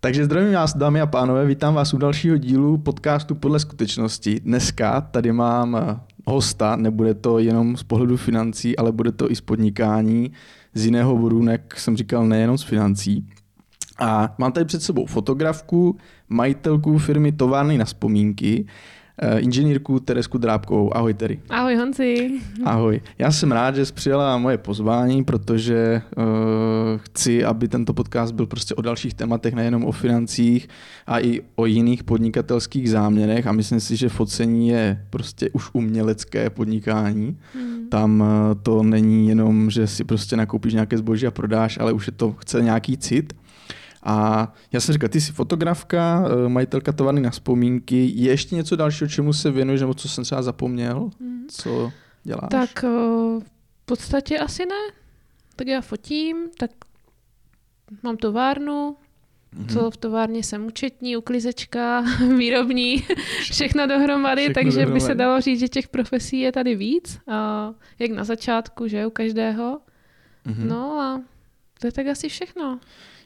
Takže zdravím vás, dámy a pánové, vítám vás u dalšího dílu podcastu Podle skutečnosti. Dneska tady mám eh, hosta, nebude to jenom z pohledu financí, ale bude to i z podnikání, z jiného bodu, jak jsem říkal, nejenom z financí. A mám tady před sebou fotografku, majitelku firmy Továrny na vzpomínky, inženýrku Teresku Drábkovou. Ahoj Tery. Ahoj Honzi. Ahoj. Já jsem rád, že jsi přijala moje pozvání, protože uh, chci, aby tento podcast byl prostě o dalších tématech, nejenom o financích a i o jiných podnikatelských záměrech a myslím si, že focení je prostě už umělecké podnikání. Hmm. Tam uh, to není jenom, že si prostě nakoupíš nějaké zboží a prodáš, ale už je to chce nějaký cit. A já jsem říkal, ty jsi fotografka, eh, majitelka továrny na vzpomínky. Je ještě něco dalšího, čemu se věnuješ, nebo co jsem třeba zapomněl? Mm. Co děláš? Tak eh, v podstatě asi ne. Tak já fotím, tak mám továrnu, mm-hmm. co v továrně jsem účetní, uklizečka, výrobní, všechno dohromady, všechno takže dohromady. by se dalo říct, že těch profesí je tady víc, a jak na začátku, že u každého. Mm-hmm. No a to je tak asi všechno.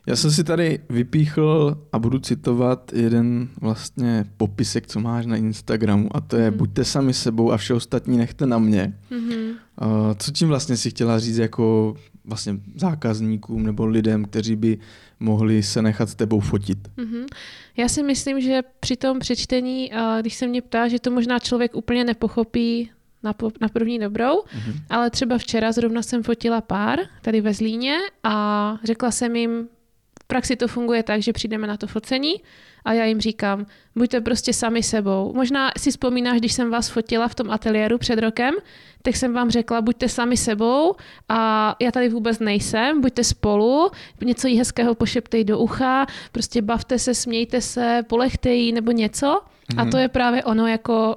Já jsem si tady vypíchl a budu citovat jeden vlastně popisek, co máš na Instagramu a to je mm. buďte sami sebou a vše ostatní nechte na mě. Mm-hmm. Uh, co tím vlastně si chtěla říct jako vlastně zákazníkům nebo lidem, kteří by mohli se nechat s tebou fotit? Mm-hmm. Já si myslím, že při tom přečtení, když se mě ptá, že to možná člověk úplně nepochopí na, po, na první dobrou, mm-hmm. ale třeba včera zrovna jsem fotila pár tady ve Zlíně a řekla jsem jim, praxi to funguje tak, že přijdeme na to focení a já jim říkám, buďte prostě sami sebou. Možná si vzpomínáš, když jsem vás fotila v tom ateliéru před rokem, tak jsem vám řekla, buďte sami sebou a já tady vůbec nejsem, buďte spolu, něco jí hezkého pošeptej do ucha, prostě bavte se, smějte se, polechte jí nebo něco. Mm. A to je právě ono jako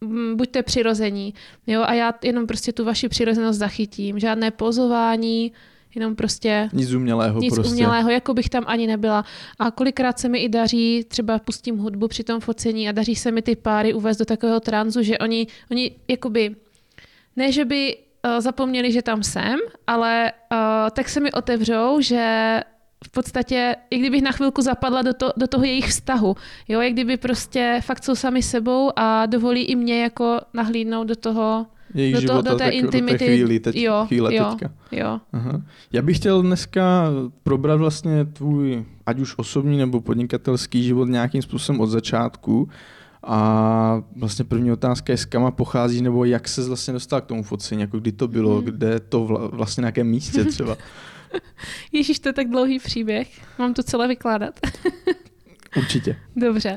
mm, buďte přirození. Jo? A já jenom prostě tu vaši přirozenost zachytím. Žádné pozování, jenom prostě... Nic umělého nic prostě. umělého, jako bych tam ani nebyla. A kolikrát se mi i daří, třeba pustím hudbu při tom focení a daří se mi ty páry uvést do takového tranzu, že oni, oni jakoby, ne, že by uh, zapomněli, že tam jsem, ale uh, tak se mi otevřou, že v podstatě, i kdybych na chvilku zapadla do, to, do toho jejich vztahu, jo, jak kdyby prostě fakt jsou sami sebou a dovolí i mě jako nahlídnout do toho, jejich do, to, života, do té tak, intimity. Do té chvíli, teď, jo, chvíle jo, teďka. Jo. Aha. Já bych chtěl dneska probrat vlastně tvůj, ať už osobní nebo podnikatelský život nějakým způsobem od začátku. A vlastně první otázka je, s kama pochází, nebo jak se vlastně dostal k tomu focení, jako kdy to bylo, hmm. kde to vla, vlastně na jakém místě třeba. Ježíš, to je tak dlouhý příběh. Mám to celé vykládat. Určitě. Dobře.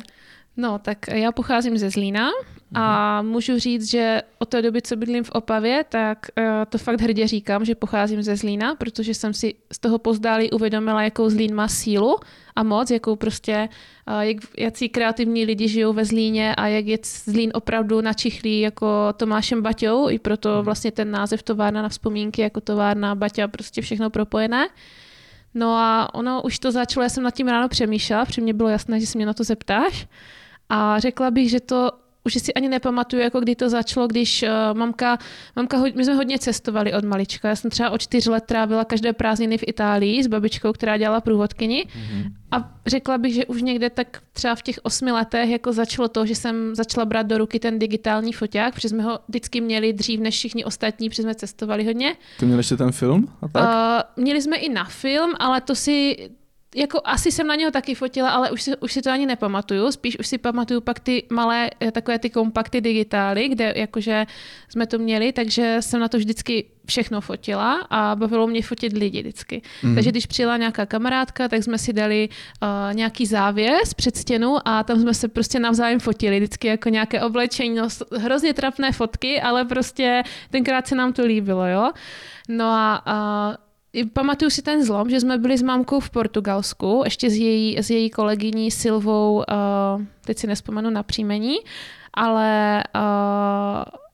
No, tak já pocházím ze Zlína a můžu říct, že od té doby, co bydlím v Opavě, tak uh, to fakt hrdě říkám, že pocházím ze Zlína, protože jsem si z toho pozdáli uvědomila, jakou Zlín má sílu a moc, jakou prostě, uh, jak, jaký kreativní lidi žijou ve Zlíně a jak je Zlín opravdu načichlý jako Tomášem Baťou, i proto mhm. vlastně ten název továrna na vzpomínky, jako továrna Baťa, prostě všechno propojené. No a ono už to začalo, já jsem nad tím ráno přemýšlela, protože mě bylo jasné, že se mě na to zeptáš. A řekla bych, že to už si ani nepamatuju, jako kdy to začalo, když uh, mamka, mamka, my jsme hodně cestovali od malička. Já jsem třeba o čtyř let trávila každé prázdniny v Itálii s babičkou, která dělala průvodkyni. Mm-hmm. A řekla bych, že už někde tak třeba v těch osmi letech jako začalo to, že jsem začala brát do ruky ten digitální foťák, protože jsme ho vždycky měli dřív než všichni ostatní, protože jsme cestovali hodně. Ty měli ještě ten film? A tak? Uh, měli jsme i na film, ale to si jako asi jsem na něho taky fotila, ale už si, už si to ani nepamatuju. Spíš už si pamatuju pak ty malé, eh, takové ty kompakty digitály, kde jakože jsme to měli, takže jsem na to vždycky všechno fotila a bavilo mě fotit lidi vždycky. Mm. Takže když přijela nějaká kamarádka, tak jsme si dali uh, nějaký závěs před stěnu a tam jsme se prostě navzájem fotili, vždycky jako nějaké oblečení, no, hrozně trapné fotky, ale prostě tenkrát se nám to líbilo, jo. No a uh, Pamatuju si ten zlom, že jsme byli s mámkou v Portugalsku, ještě s její, s její kolegyní Silvou, uh, teď si nespomenu na příjmení, ale uh,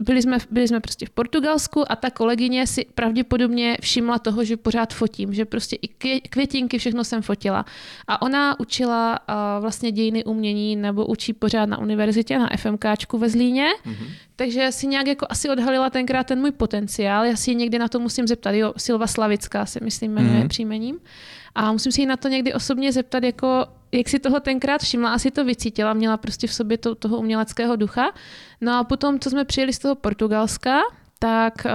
byli jsme, byli jsme prostě v Portugalsku a ta kolegyně si pravděpodobně všimla toho, že pořád fotím, že prostě i květinky, všechno jsem fotila. A ona učila uh, vlastně dějiny umění nebo učí pořád na univerzitě, na FMKčku ve Zlíně, mm-hmm. takže si nějak jako asi odhalila tenkrát ten můj potenciál. Já si ji někdy na to musím zeptat. Jo, Silva Slavická se myslím jmenuje mm-hmm. příjmením. A musím si ji na to někdy osobně zeptat, jako jak si toho tenkrát všimla, asi to vycítila, měla prostě v sobě to, toho uměleckého ducha. No a potom, co jsme přijeli z toho Portugalska, tak uh,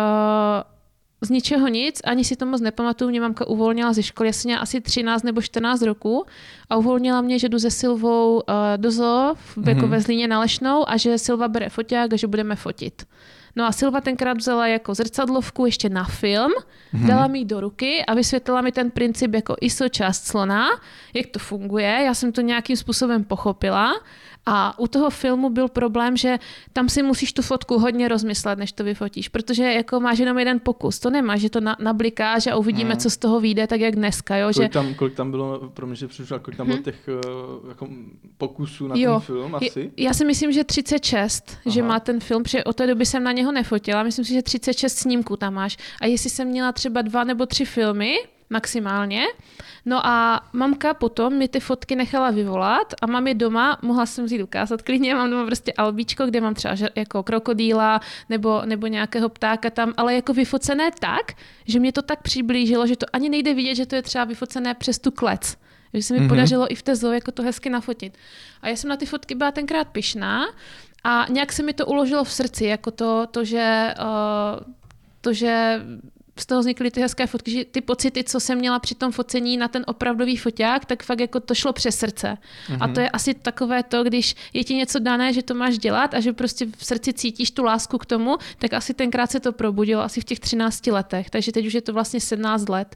z ničeho nic, ani si to moc nepamatuju, mě mamka uvolnila ze školy, měla asi 13 nebo 14 roku a uvolnila mě, že jdu se Silvou uh, do zoo, mm-hmm. jako ve Zlíně na Lešnou a že Silva bere foťák a že budeme fotit. No a Silva tenkrát vzala jako zrcadlovku ještě na film, hmm. dala mi do ruky a vysvětlila mi ten princip jako ISO část slona, jak to funguje. Já jsem to nějakým způsobem pochopila a u toho filmu byl problém, že tam si musíš tu fotku hodně rozmyslet, než to vyfotíš, protože jako máš jenom jeden pokus. To nemá, že to na, nablikáš a uvidíme, hmm. co z toho vyjde, tak jak dneska. Jo, kolik, že... tam, kolik tam bylo, pro mě, že přišlo, kolik tam bylo hmm. těch uh, jako pokusů na jo. ten film asi? Já si myslím, že 36, Aha. že má ten film, protože od té doby jsem na něho nefotila. Myslím si, že 36 snímků tam máš. A jestli jsem měla třeba dva nebo tři filmy, maximálně. No a mamka potom mi ty fotky nechala vyvolat a mám je doma, mohla jsem si ukázat klidně, mám doma prostě albíčko, kde mám třeba jako krokodýla nebo, nebo nějakého ptáka tam, ale jako vyfocené tak, že mě to tak přiblížilo, že to ani nejde vidět, že to je třeba vyfocené přes tu klec. Že se mi mm-hmm. podařilo i v té zoo jako to hezky nafotit. A já jsem na ty fotky byla tenkrát pyšná a nějak se mi to uložilo v srdci, jako to, to že, uh, to, že z toho vznikly ty hezké fotky, že ty pocity, co jsem měla při tom focení na ten opravdový foťák, tak fakt jako to šlo přes srdce. Mm-hmm. A to je asi takové to, když je ti něco dané, že to máš dělat a že prostě v srdci cítíš tu lásku k tomu, tak asi tenkrát se to probudilo, asi v těch 13 letech, takže teď už je to vlastně 17 let.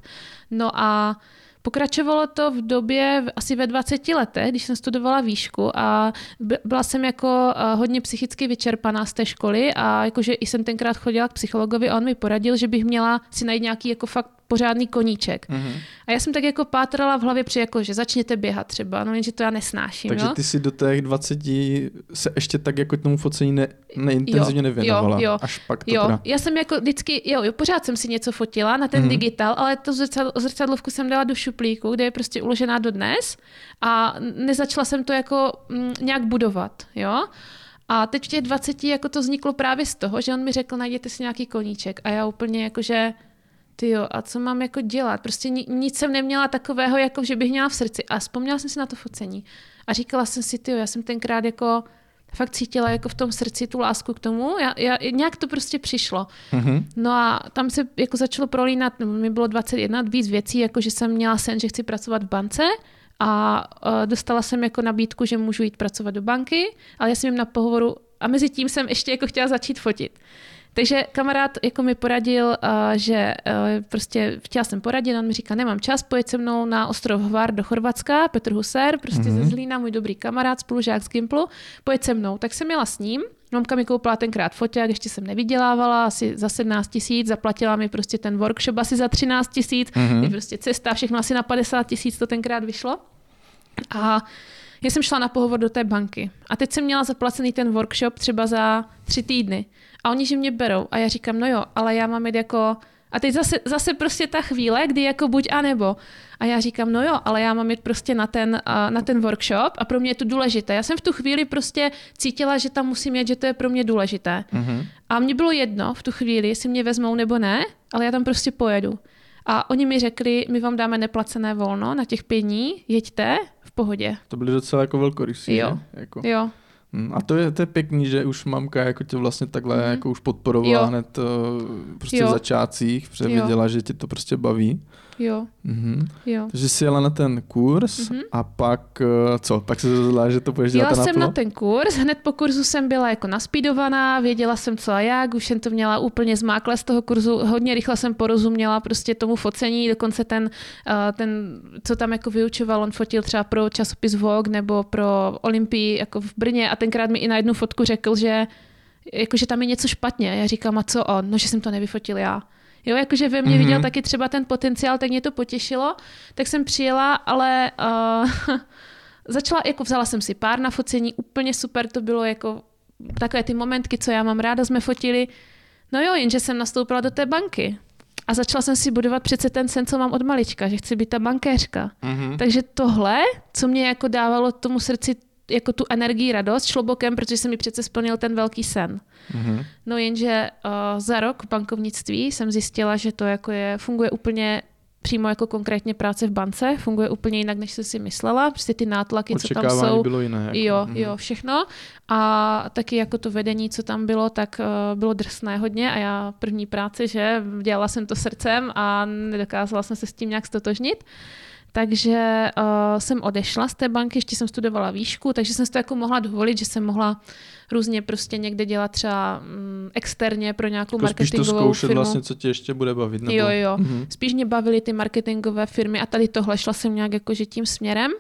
No a Pokračovalo to v době asi ve 20 letech, když jsem studovala výšku a byla jsem jako eh, hodně psychicky vyčerpaná z té školy a jakože jsem tenkrát chodila k psychologovi a on mi poradil, že bych měla si najít nějaký jako fakt pořádný koníček. Mm-hmm. A já jsem tak jako pátrala v hlavě při jako, že začněte běhat třeba, no jenže to já nesnáším. Takže no? ty si do těch 20 se ještě tak jako tomu focení ne, neintenzivně jo, nevěnovala. Jo, jo, až pak to jo. Teda... Já jsem jako vždycky, jo, jo, pořád jsem si něco fotila na ten mm-hmm. digital, ale to zrcadlo, zrcadlovku jsem dala do šuplíku, kde je prostě uložená do dnes a nezačala jsem to jako m, mm, nějak budovat, jo. A teď v těch 20 jako to vzniklo právě z toho, že on mi řekl, najděte si nějaký koníček. A já úplně jakože, ty jo, a co mám jako dělat? Prostě nic jsem neměla takového, jako že bych měla v srdci. A vzpomněla jsem si na to focení. A říkala jsem si, ty jo, já jsem tenkrát jako fakt cítila jako v tom srdci tu lásku k tomu. Já, já, nějak to prostě přišlo. Mm-hmm. No a tam se jako začalo prolínat, mi bylo 21, víc věcí, jako že jsem měla sen, že chci pracovat v bance a uh, dostala jsem jako nabídku, že můžu jít pracovat do banky, ale já jsem jim na pohovoru a mezi tím jsem ještě jako chtěla začít fotit. Takže kamarád jako mi poradil, že prostě chtěla jsem poradit, on mi říká, nemám čas, pojď se mnou na ostrov Hvar do Chorvatska, Petr Huser, prostě mm-hmm. ze mhm. Zlína, můj dobrý kamarád, spolužák z Gimplu, pojď se mnou. Tak jsem jela s ním, Mamka mi koupila tenkrát foťák, ještě jsem nevydělávala, asi za 17 tisíc, zaplatila mi prostě ten workshop asi za 13 tisíc, mm-hmm. prostě cesta, všechno asi na 50 tisíc to tenkrát vyšlo. A já jsem šla na pohovor do té banky a teď jsem měla zaplacený ten workshop třeba za tři týdny. A oni, že mě berou. A já říkám, no jo, ale já mám jít jako... A teď zase, zase prostě ta chvíle, kdy jako buď a nebo. A já říkám, no jo, ale já mám jít prostě na ten, na ten workshop a pro mě je to důležité. Já jsem v tu chvíli prostě cítila, že tam musím jet, že to je pro mě důležité. Mm-hmm. A mně bylo jedno v tu chvíli, jestli mě vezmou nebo ne, ale já tam prostě pojedu. A oni mi řekli, my vám dáme neplacené volno na těch pět dní, jeďte v pohodě. To byly docela jako velkorysí, Jo, jako. jo. Hm, a to je, to je pěkný, že už mamka jako tě vlastně takhle mm. jako už podporovala jo. hned uh, prostě jo. v začátcích, protože viděla, že tě to prostě baví. Jo. Mm-hmm. jo. Takže jsi jela na ten kurz mm-hmm. a pak uh, co? Pak se rozhodla, že to budeš dělat Jela jsem na ten kurz, hned po kurzu jsem byla jako naspídovaná, věděla jsem co a jak, už jsem to měla úplně zmákle z toho kurzu, hodně rychle jsem porozuměla prostě tomu focení, dokonce ten, uh, ten co tam jako vyučoval, on fotil třeba pro časopis Vogue nebo pro Olympii jako v Brně a tenkrát mi i na jednu fotku řekl, že jakože tam je něco špatně. Já říkám, a co on? No, že jsem to nevyfotil já. Jo, jakože ve mně mm-hmm. viděl taky třeba ten potenciál, tak mě to potěšilo. Tak jsem přijela, ale uh, začala, jako vzala jsem si pár na focení, úplně super to bylo, jako takové ty momentky, co já mám ráda, jsme fotili. No jo, jenže jsem nastoupila do té banky. A začala jsem si budovat přece ten sen, co mám od malička, že chci být ta bankéřka. Mhm. Takže tohle, co mě jako dávalo tomu srdci jako tu energii, radost, šlo bokem, protože se mi přece splnil ten velký sen. Mhm. No jenže uh, za rok v bankovnictví jsem zjistila, že to jako je, funguje úplně přímo jako konkrétně práce v bance, funguje úplně jinak, než jsem si myslela. Prostě ty nátlaky, co tam jsou, bylo jiné. Jako. Jo, mhm. jo, všechno. A taky jako to vedení, co tam bylo, tak uh, bylo drsné hodně a já první práci, že dělala jsem to srdcem a nedokázala jsem se s tím nějak stotožnit. Takže uh, jsem odešla z té banky, ještě jsem studovala výšku, takže jsem si to jako mohla dovolit, že jsem mohla různě prostě někde dělat třeba mm, externě pro nějakou Jako spíš to marketingovou zkoušet firmu. vlastně, co tě ještě bude bavit. Nebo... Jo, jo. Mhm. Spíš mě bavily ty marketingové firmy a tady tohle šla jsem nějak jakože tím směrem.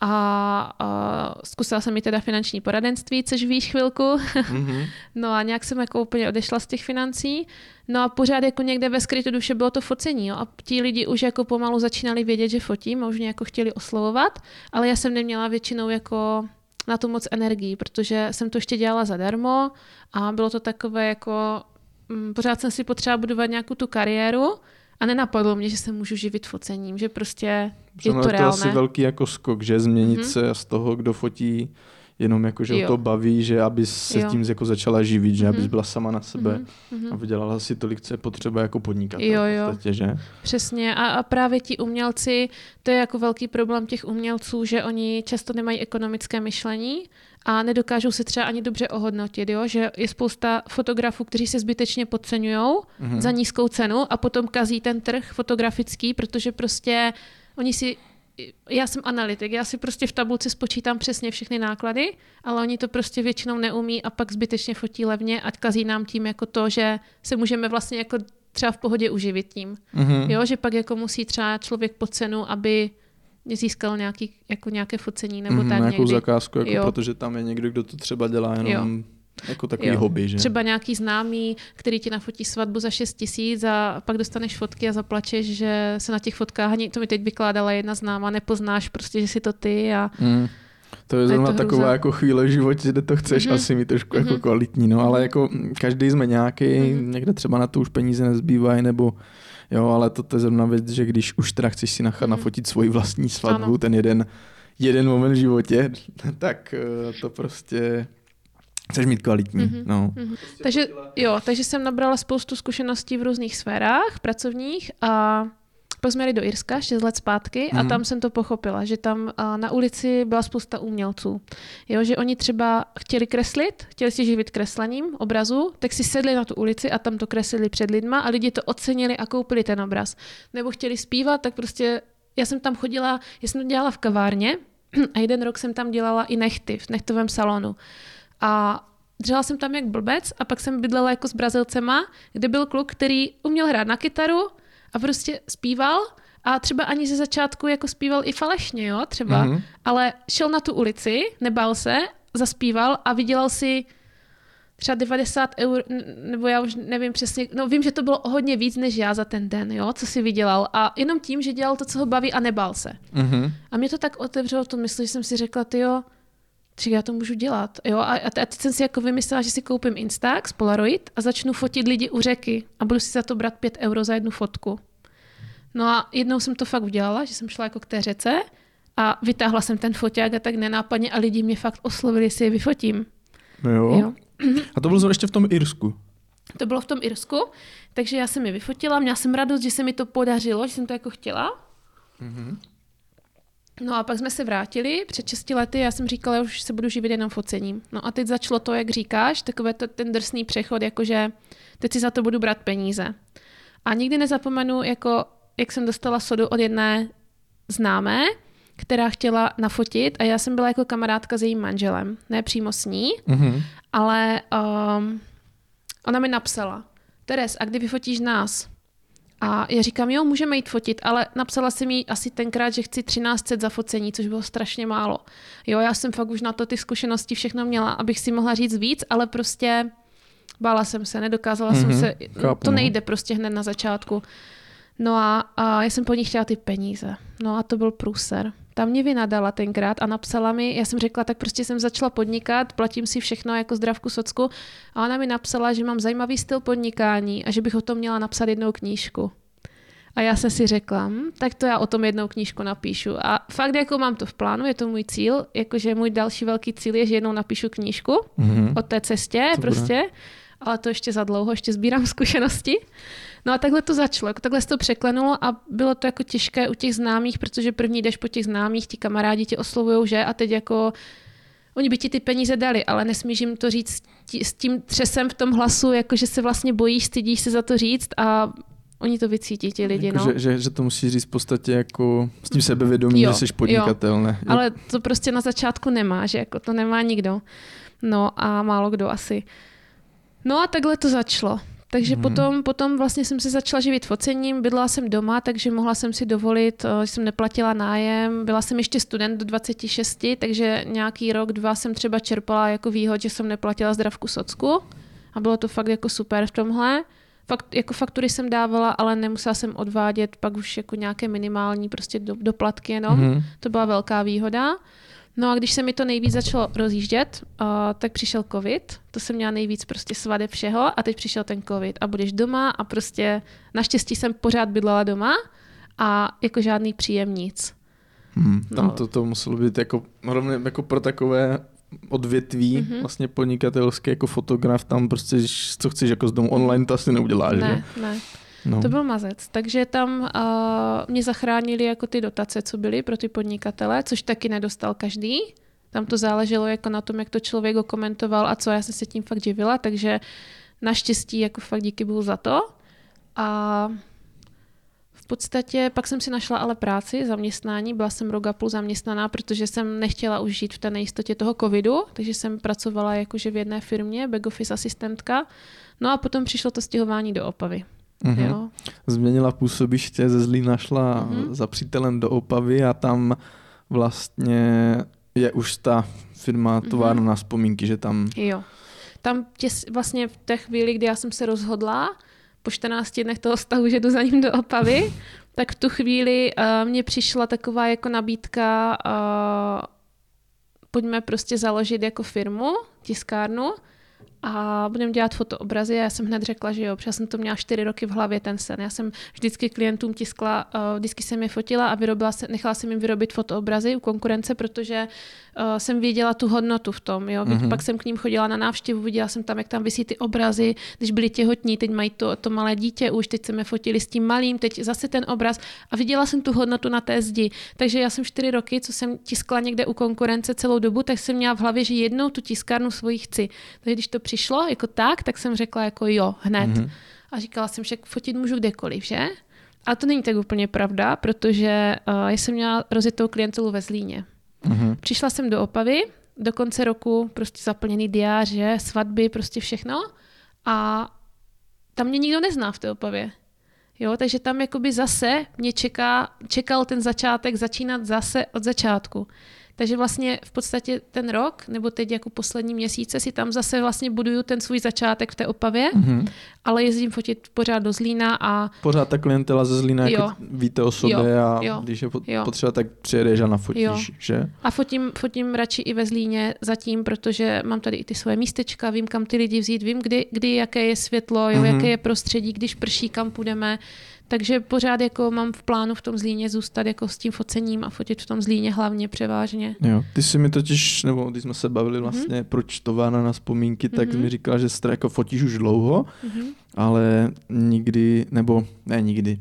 A, a zkusila jsem i teda finanční poradenství, což víš chvilku. Mhm. No a nějak jsem jako úplně odešla z těch financí. No a pořád jako někde ve skrytu duše bylo to focení. Jo? A ti lidi už jako pomalu začínali vědět, že fotím a už mě jako chtěli oslovovat, ale já jsem neměla většinou jako na to moc energii, protože jsem to ještě dělala zadarmo a bylo to takové jako, mm, pořád jsem si potřeba budovat nějakou tu kariéru a nenapadlo mě, že se můžu živit focením, že prostě je Ono to je to asi reálné. velký jako skok, že změnit Mhm. se z toho, kdo fotí, jenom jako, že Jo. o to baví, že aby se Jo. tím jako začala živit, že Mhm. abys byla sama na sebe Mhm, mhm. a vydělala si tolik, co je potřeba jako podnikatel Jo, jo. podstatě, že? Přesně a, a právě ti umělci, to je jako velký problém těch umělců, že oni často nemají ekonomické myšlení a nedokážou se třeba ani dobře ohodnotit, jo? že je spousta fotografů, kteří se zbytečně podceňují Mhm. za nízkou cenu a potom kazí ten trh fotografický, protože prostě oni si já jsem analytik, já si prostě v tabulce spočítám přesně všechny náklady, ale oni to prostě většinou neumí a pak zbytečně fotí levně a kazí nám tím jako to, že se můžeme vlastně jako třeba v pohodě uživit tím. Mhm. Jo, že pak jako musí třeba člověk po cenu, aby získal nějaký, jako nějaké focení nebo Mhm, tak nějakou někdy. zakázku, jako Jo. protože tam je někdo, kdo to třeba dělá jenom jako takový Jo. hobby, že? Třeba nějaký známý, který ti nafotí svatbu za 6 tisíc a pak dostaneš fotky a zaplačeš, že se na těch fotkách, ani to mi teď vykládala jedna známá, nepoznáš prostě, že si to ty a Mm. To je zrovna to taková hrůza. jako chvíle v životě, kde to chceš Mhm. asi mít trošku jako Mhm. kvalitní, no, ale jako mm, každý jsme nějaký, Mhm. někde třeba na to už peníze nezbývají, nebo jo, ale to, to je zrovna věc, že když už teda chceš si nechat Mhm. nafotit svoji vlastní svatbu, Ano. ten jeden, jeden moment v životě, tak eh, to prostě chceš mít kvalitní, Mhm. no. Mhm. Takže, jo, takže jsem nabrala spoustu zkušeností v různých sférách pracovních a pak jsme jeli do Irska 6 let zpátky a Mhm. tam jsem to pochopila, že tam na ulici byla spousta umělců. Jo, že oni třeba chtěli kreslit, chtěli si živit kreslením obrazu, tak si sedli na tu ulici a tam to kreslili před lidma a lidi to ocenili a koupili ten obraz. Nebo chtěli zpívat, tak prostě já jsem tam chodila, já jsem to dělala v kavárně a jeden rok jsem tam dělala i nechty v nechtovém salonu. A dřela jsem tam jak blbec a pak jsem bydlela jako s Brazilcema, kde byl kluk, který uměl hrát na kytaru a prostě zpíval a třeba ani ze začátku jako zpíval i falešně, jo, třeba, Mhm. ale šel na tu ulici, nebál se, zaspíval a vydělal si třeba 90 eur, nebo já už nevím přesně, no vím, že to bylo hodně víc než já za ten den, jo, co si vydělal a jenom tím, že dělal to, co ho baví a nebál se. Mhm. A mě to tak otevřelo to mysli, že jsem si řekla, ty jo, že já to můžu dělat. Jo? A, a teď jsem si jako vymyslela, že si koupím Instax, Polaroid a začnu fotit lidi u řeky a budu si za to brát 5 euro za jednu fotku. No a jednou jsem to fakt udělala, že jsem šla jako k té řece a vytáhla jsem ten foťák a tak nenápadně a lidi mě fakt oslovili, jestli je vyfotím. No jo. Jo. A to bylo ještě v tom Irsku. To bylo v tom Irsku, takže já jsem je vyfotila, měla jsem radost, že se mi to podařilo, že jsem to jako chtěla. No a pak jsme se vrátili před 6 lety, já jsem říkala, já už se budu živit jenom focením. No a teď začalo to, jak říkáš, takové to, ten drsný přechod, jakože teď si za to budu brát peníze. A nikdy nezapomenu, jako, jak jsem dostala sodu od jedné známé, která chtěla nafotit a já jsem byla jako kamarádka s jejím manželem, ne přímo s ní, Mhm. ale um, ona mi napsala, Teres, a kdy vyfotíš nás? A já říkám, jo, můžeme jít fotit, ale napsala jsem jí asi tenkrát, že chci 1300 za focení, což bylo strašně málo. Jo, já jsem fakt už na to ty zkušenosti všechno měla, abych si mohla říct víc, ale prostě bála jsem se, nedokázala Mhm, jsem se, chápu, to no. nejde prostě hned na začátku. No a, a já jsem po ní chtěla ty peníze. No a to byl průser. Ta mě vynadala tenkrát a napsala mi, já jsem řekla, tak prostě jsem začala podnikat, platím si všechno jako zdravku socku a ona mi napsala, že mám zajímavý styl podnikání a že bych o tom měla napsat jednou knížku. A já jsem si řekla, hm, tak to já o tom jednou knížku napíšu. A fakt jako mám to v plánu, je to můj cíl, jakože můj další velký cíl je, že jednou napíšu knížku mm-hmm. o té cestě to prostě, bude. ale to ještě za dlouho, ještě sbírám zkušenosti. No a takhle to začalo, jako takhle se to překlenulo a bylo to jako těžké u těch známých, protože první jdeš po těch známých, ti kamarádi tě oslovují, že a teď jako oni by ti ty peníze dali, ale nesmíš jim to říct s tím třesem v tom hlasu, jako že se vlastně bojíš, stydíš se za to říct a Oni to vycítí, ti lidi, jako, no. Že, že, že to musí říct v podstatě jako s tím sebevědomím, jo, že jsi podnikatel, jo. ne? Jo. Ale to prostě na začátku nemá, že jako to nemá nikdo. No a málo kdo asi. No a takhle to začalo. Takže hmm. potom, potom vlastně jsem se začala živit focením, bydlela jsem doma, takže mohla jsem si dovolit, eh, že jsem neplatila nájem, byla jsem ještě student do 26, takže nějaký rok, dva jsem třeba čerpala jako výhod, že jsem neplatila zdravku socku a bylo to fakt jako super v tomhle. Fakt, jako faktury jsem dávala, ale nemusela jsem odvádět pak už jako nějaké minimální prostě do, doplatky jenom. Mm-hmm. To byla velká výhoda. No a když se mi to nejvíc začalo rozjíždět, uh, tak přišel covid, to jsem měla nejvíc prostě svade všeho a teď přišel ten covid a budeš doma a prostě naštěstí jsem pořád bydlela doma a jako žádný příjem nic. Hmm, tam no. to, to muselo být jako, jako pro takové odvětví mm-hmm. vlastně podnikatelské jako fotograf, tam prostě, co chceš jako z domu online, to asi neuděláš, ne, že? Ne, No. To byl mazec. Takže tam uh, mě zachránili jako ty dotace, co byly pro ty podnikatele, což taky nedostal každý. Tam to záleželo jako na tom, jak to člověk komentoval a co. Já jsem se tím fakt živila, takže naštěstí jako fakt díky bohu za to. A podstatě pak jsem si našla ale práci, zaměstnání, byla jsem rok a půl zaměstnaná, protože jsem nechtěla už žít v té nejistotě toho covidu, takže jsem pracovala jakože v jedné firmě, back office asistentka. No a potom přišlo to stěhování do Opavy. Mm-hmm. Jo. Změnila působiště, ze Zlí našla mm-hmm. za přítelem do Opavy a tam vlastně je už ta firma továrna mm-hmm. na vzpomínky, že tam... Jo. Tam tě, vlastně v té chvíli, kdy já jsem se rozhodla, po 14 dnech toho vztahu, že jdu za ním do Opavy, tak v tu chvíli uh, mně přišla taková jako nabídka, uh, pojďme prostě založit jako firmu, tiskárnu a budeme dělat fotoobrazy. Já jsem hned řekla, že jo, protože jsem to měla čtyři roky v hlavě ten sen. Já jsem vždycky klientům tiskla, vždycky jsem je fotila a vyrobila se, nechala jsem jim vyrobit fotoobrazy u konkurence, protože uh, jsem viděla tu hodnotu v tom. Jo. Mm-hmm. Pak jsem k ním chodila na návštěvu, viděla jsem tam, jak tam vysí ty obrazy, když byli těhotní, teď mají to, to malé dítě už, teď jsme fotili s tím malým, teď zase ten obraz a viděla jsem tu hodnotu na té zdi. Takže já jsem čtyři roky, co jsem tiskla někde u konkurence celou dobu, tak jsem měla v hlavě, že jednou tu tiskárnu svoji chci. Takže když to přišlo jako tak, tak jsem řekla jako jo, hned. Mm-hmm. A říkala jsem, že fotit můžu kdekoliv, že? Ale to není tak úplně pravda, protože uh, já jsem měla rozjetou klientelu ve Zlíně. Mm-hmm. Přišla jsem do Opavy, do konce roku prostě zaplněný diáře, svatby, prostě všechno. A tam mě nikdo nezná v té Opavě. Jo, takže tam jakoby zase mě čeká, čekal ten začátek začínat zase od začátku. Takže vlastně v podstatě ten rok, nebo teď jako poslední měsíce si tam zase vlastně buduju ten svůj začátek v té Opavě, mm-hmm. ale jezdím fotit pořád do Zlína a... Pořád ta klientela ze Zlína, jo. jako víte o sobě jo. a jo. když je potřeba, tak přijedeš a nafotíš, jo. že? A fotím, fotím radši i ve Zlíně zatím, protože mám tady i ty svoje místečka, vím, kam ty lidi vzít, vím, kdy, kdy jaké je světlo, jo, mm-hmm. jaké je prostředí, když prší, kam půjdeme. Takže pořád jako mám v plánu v tom Zlíně zůstat jako s tím focením a fotit v tom Zlíně hlavně převážně. Jo, ty si mi totiž, nebo když jsme se bavili mhm. vlastně, mm-hmm. proč továrna na vzpomínky, tak mm-hmm. mi říkala, že jsi jako fotíš už dlouho, mm-hmm. ale nikdy, nebo ne nikdy,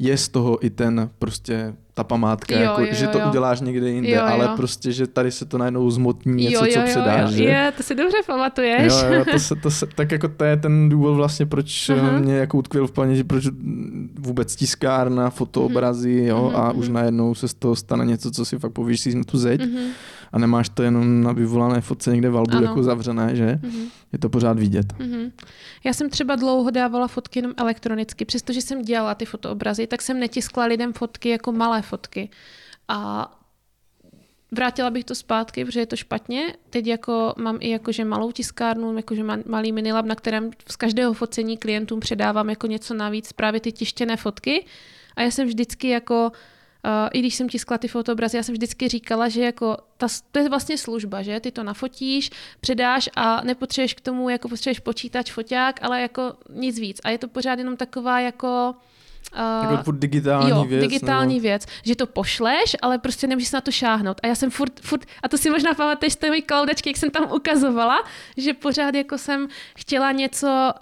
je z toho i ten prostě ta památka, jo, jako, jo, že to jo. uděláš někde jinde, jo, jo. ale prostě, že tady se to najednou zmotní něco, jo, jo, co předáš. Jo, jo. Je, to si dobře pamatuješ. Jo, jo, to se, to se, tak jako to je ten důvod vlastně, proč uh-huh. mě jako utkvěl v paměti, proč vůbec tiskárna, fotoobrazy, uh-huh. jo, uh-huh. a už najednou se z toho stane něco, co si fakt povíš si na tu zeď uh-huh. A nemáš to jenom na vyvolané fotce někde v albu ano. jako zavřené, že? Uh-huh. Je to pořád vidět. Uh-huh. Já jsem třeba dlouho dávala fotky jenom elektronicky, přestože jsem dělala ty fotoobrazy, tak jsem netiskla lidem fotky jako malé fotky. A vrátila bych to zpátky, protože je to špatně. Teď jako mám i jakože malou tiskárnu, jakože malý minilab, na kterém z každého focení klientům předávám jako něco navíc, právě ty tištěné fotky. A já jsem vždycky jako Uh, I když jsem tiskla ty fotoobrazy, já jsem vždycky říkala, že jako ta, to je vlastně služba, že ty to nafotíš, předáš a nepotřebuješ k tomu, jako potřebuješ počítač, foťák, ale jako nic víc. A je to pořád jenom taková jako Uh, jako digitální jo, věc. digitální nebo... věc, že to pošleš, ale prostě nemůžeš na to šáhnout. A já jsem furt, furt a to si možná pamatuješ z té mojí klaudečky, jak jsem tam ukazovala, že pořád jako jsem chtěla něco,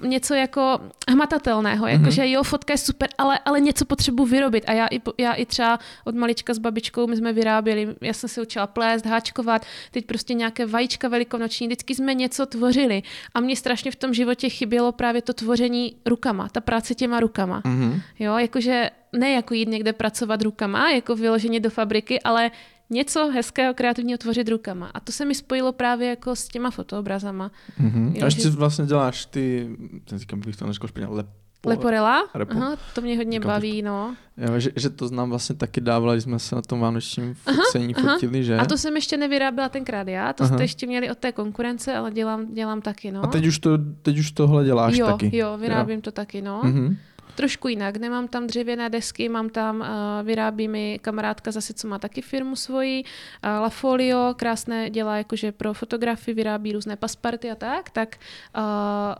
uh, něco jako hmatatelného, jako mm-hmm. že jo, fotka je super, ale, ale něco potřebuji vyrobit. A já i, já i třeba od malička s babičkou, my jsme vyráběli, já jsem se učila plést, háčkovat, teď prostě nějaké vajíčka velikonoční, vždycky jsme něco tvořili. A mě strašně v tom životě chybělo právě to tvoření rukama, ta práce těma rukama. Mm-hmm. Mm-hmm. Jo, jakože ne jako jít někde pracovat rukama, jako vyloženě do fabriky, ale něco hezkého, kreativního tvořit rukama. A to se mi spojilo právě jako s těma fotoobrazama. Mm-hmm. Jo, a ještě že... vlastně děláš ty, ten říkám, bych to neřekl špatně, lep, Leporela? Aha, to mě hodně Říkám baví, no. Jo, že, že to znám vlastně taky dávala, když jsme se na tom vánočním focení aha, fotili, aha. že? A to jsem ještě nevyráběla tenkrát já, to aha. jste ještě měli od té konkurence, ale dělám, dělám taky, no. A teď už, to, teď už tohle děláš jo, taky? Jo, vyrábím jo. to taky, no. Uh-huh trošku jinak. Nemám tam dřevěné desky, mám tam, uh, vyrábí mi kamarádka zase, co má taky firmu svoji, uh, La Folio, krásné dělá jakože pro fotografii, vyrábí různé pasparty a tak, tak uh,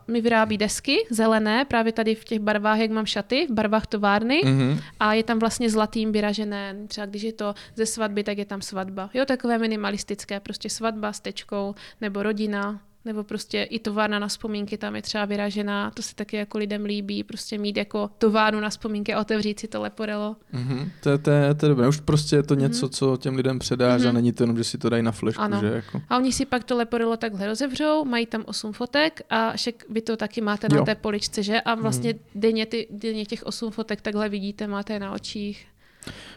mi vyrábí desky zelené, právě tady v těch barvách, jak mám šaty, v barvách továrny mm-hmm. a je tam vlastně zlatým vyražené, třeba když je to ze svatby, tak je tam svatba. Jo, takové minimalistické, prostě svatba s tečkou nebo rodina, nebo prostě i továrna na vzpomínky tam je třeba vyražená, to se taky jako lidem líbí, prostě mít jako továrnu na vzpomínky a otevřít si to leporelo. Mm-hmm. To, je, to, je, to je dobré, už prostě je to něco, mm-hmm. co těm lidem předáš mm-hmm. a není to jenom, že si to dají na flešku, ano. že jako. A oni si pak to leporelo takhle rozevřou, mají tam osm fotek a však vy to taky máte jo. na té poličce, že? A vlastně mm-hmm. denně, ty, denně těch osm fotek takhle vidíte, máte na očích.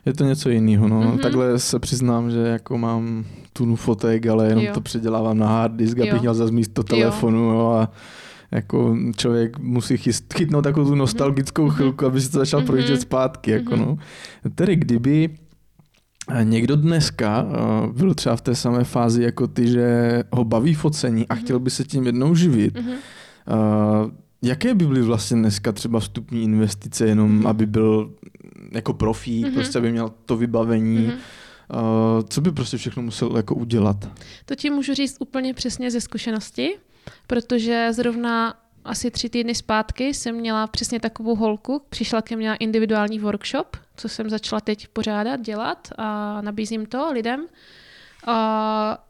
Je to něco jiného, no. Mm-hmm. Takhle se přiznám, že jako mám tunu fotek, ale jenom jo. to předělávám na hard disk, abych měl zase místo telefonu, jo. a jako člověk musí chyst, chytnout takovou tu nostalgickou mm-hmm. chvilku, aby si to začal mm-hmm. projíždět zpátky, jako mm-hmm. no. Tedy kdyby někdo dneska uh, byl třeba v té samé fázi jako ty, že ho baví focení a mm-hmm. chtěl by se tím jednou živit, mm-hmm. Jaké by byly vlastně dneska třeba vstupní investice, jenom aby byl jako profík, mm-hmm. prostě aby měl to vybavení, mm-hmm. Uh, co by prostě všechno musel jako udělat? To ti můžu říct úplně přesně ze zkušenosti, protože zrovna asi tři týdny zpátky jsem měla přesně takovou holku, přišla ke mně na individuální workshop, co jsem začala teď pořádat, dělat a nabízím to lidem. A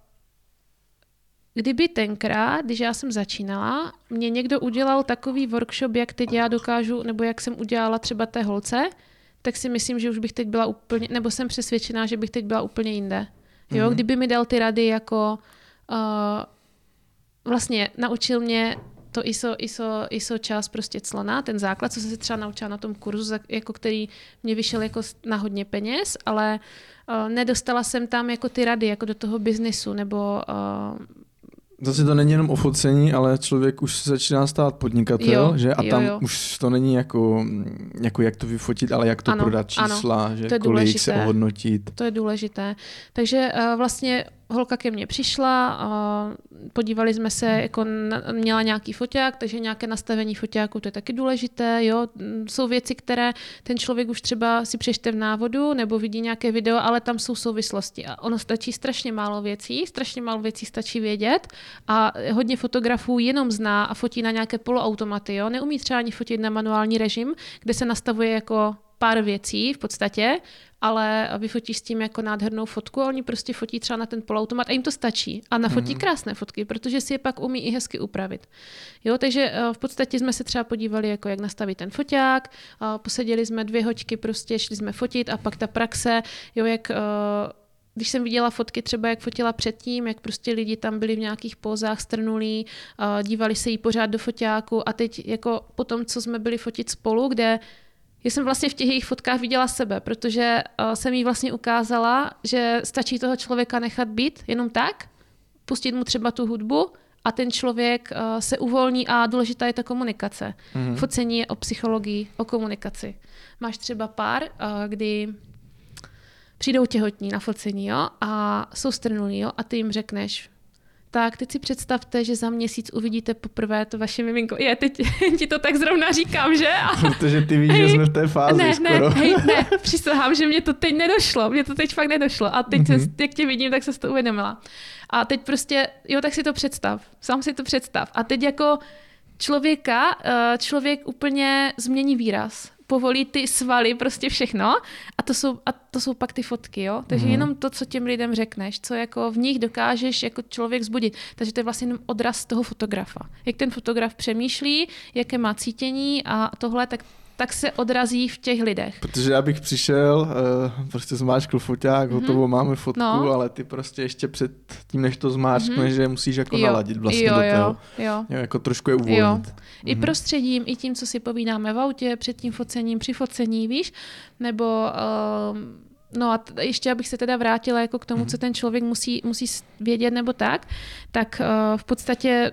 kdyby tenkrát, když já jsem začínala, mě někdo udělal takový workshop, jak teď já dokážu, nebo jak jsem udělala třeba té holce, tak si myslím, že už bych teď byla úplně, nebo jsem přesvědčená, že bych teď byla úplně jinde. Jo, mm-hmm. kdyby mi dal ty rady jako uh, vlastně naučil mě to ISO, ISO, ISO čas prostě clona, ten základ, co jsem se třeba naučila na tom kurzu, jako který mě vyšel jako na hodně peněz, ale uh, nedostala jsem tam jako ty rady jako do toho biznisu, nebo uh, Zase to není jenom o focení, ale člověk už se začíná stát podnikatel, jo, že? A jo, tam jo. už to není jako, jako jak to vyfotit, ale jak to ano, prodat čísla, ano, že to je kolik důležité. se ohodnotit. To je důležité. Takže uh, vlastně holka ke mně přišla, a podívali jsme se, jako na, měla nějaký foťák, takže nějaké nastavení foťáku, to je taky důležité. Jo? Jsou věci, které ten člověk už třeba si přečte v návodu nebo vidí nějaké video, ale tam jsou souvislosti. A ono stačí strašně málo věcí, strašně málo věcí stačí vědět a hodně fotografů jenom zná a fotí na nějaké poloautomaty. Jo? Neumí třeba ani fotit na manuální režim, kde se nastavuje jako pár věcí v podstatě, ale vyfotí s tím jako nádhernou fotku a oni prostě fotí třeba na ten polautomat a jim to stačí. A nafotí mm. krásné fotky, protože si je pak umí i hezky upravit. Jo, takže eh, v podstatě jsme se třeba podívali, jako jak nastavit ten foťák, poseděli jsme dvě hoďky, prostě šli jsme fotit a pak ta praxe, jo, jak eh, když jsem viděla fotky třeba, jak fotila předtím, jak prostě lidi tam byli v nějakých pózách strnulí, dívali se jí pořád do foťáku a teď jako po tom, co jsme byli fotit spolu, kde já jsem vlastně v těch jejich fotkách viděla sebe, protože uh, jsem jí vlastně ukázala, že stačí toho člověka nechat být jenom tak, pustit mu třeba tu hudbu a ten člověk uh, se uvolní a důležitá je ta komunikace. Mm-hmm. Focení je o psychologii, o komunikaci. Máš třeba pár, uh, kdy přijdou těhotní na focení jo, a jsou strnulí jo, a ty jim řekneš, tak teď si představte, že za měsíc uvidíte poprvé to vaše miminko. Je, teď ti to tak zrovna říkám, že? A... Protože ty víš, hej, že jsme v té fázi ne, skoro. Ne, hej, ne, přísahám, že mě to teď nedošlo. Mě to teď fakt nedošlo. A teď, mm-hmm. jak tě vidím, tak se to uvědomila. A teď prostě, jo, tak si to představ. Sám si to představ. A teď jako člověka, eh, člověk úplně změní výraz povolí ty svaly, prostě všechno. A to jsou, a to jsou pak ty fotky, jo. Takže mm. jenom to, co těm lidem řekneš, co jako v nich dokážeš jako člověk zbudit. Takže to je vlastně jenom odraz toho fotografa. Jak ten fotograf přemýšlí, jaké má cítění a tohle, tak tak se odrazí v těch lidech. Protože já bych přišel, uh, prostě zmáčkl foťák, mm-hmm. hotovo, máme fotku, no. ale ty prostě ještě před tím, než to zmáčkneš, mm-hmm. že musíš jako jo. naladit vlastně jo, do toho. Jo, jo. jo, jako trošku je uvolnit. Jo. Mm-hmm. I mhm. prostředím, i tím, co si povídáme v autě, před tím focením, při focení, víš, nebo... Uh, No a t- ještě abych se teda vrátila jako k tomu, mm. co ten člověk musí, musí vědět nebo tak, tak uh, v podstatě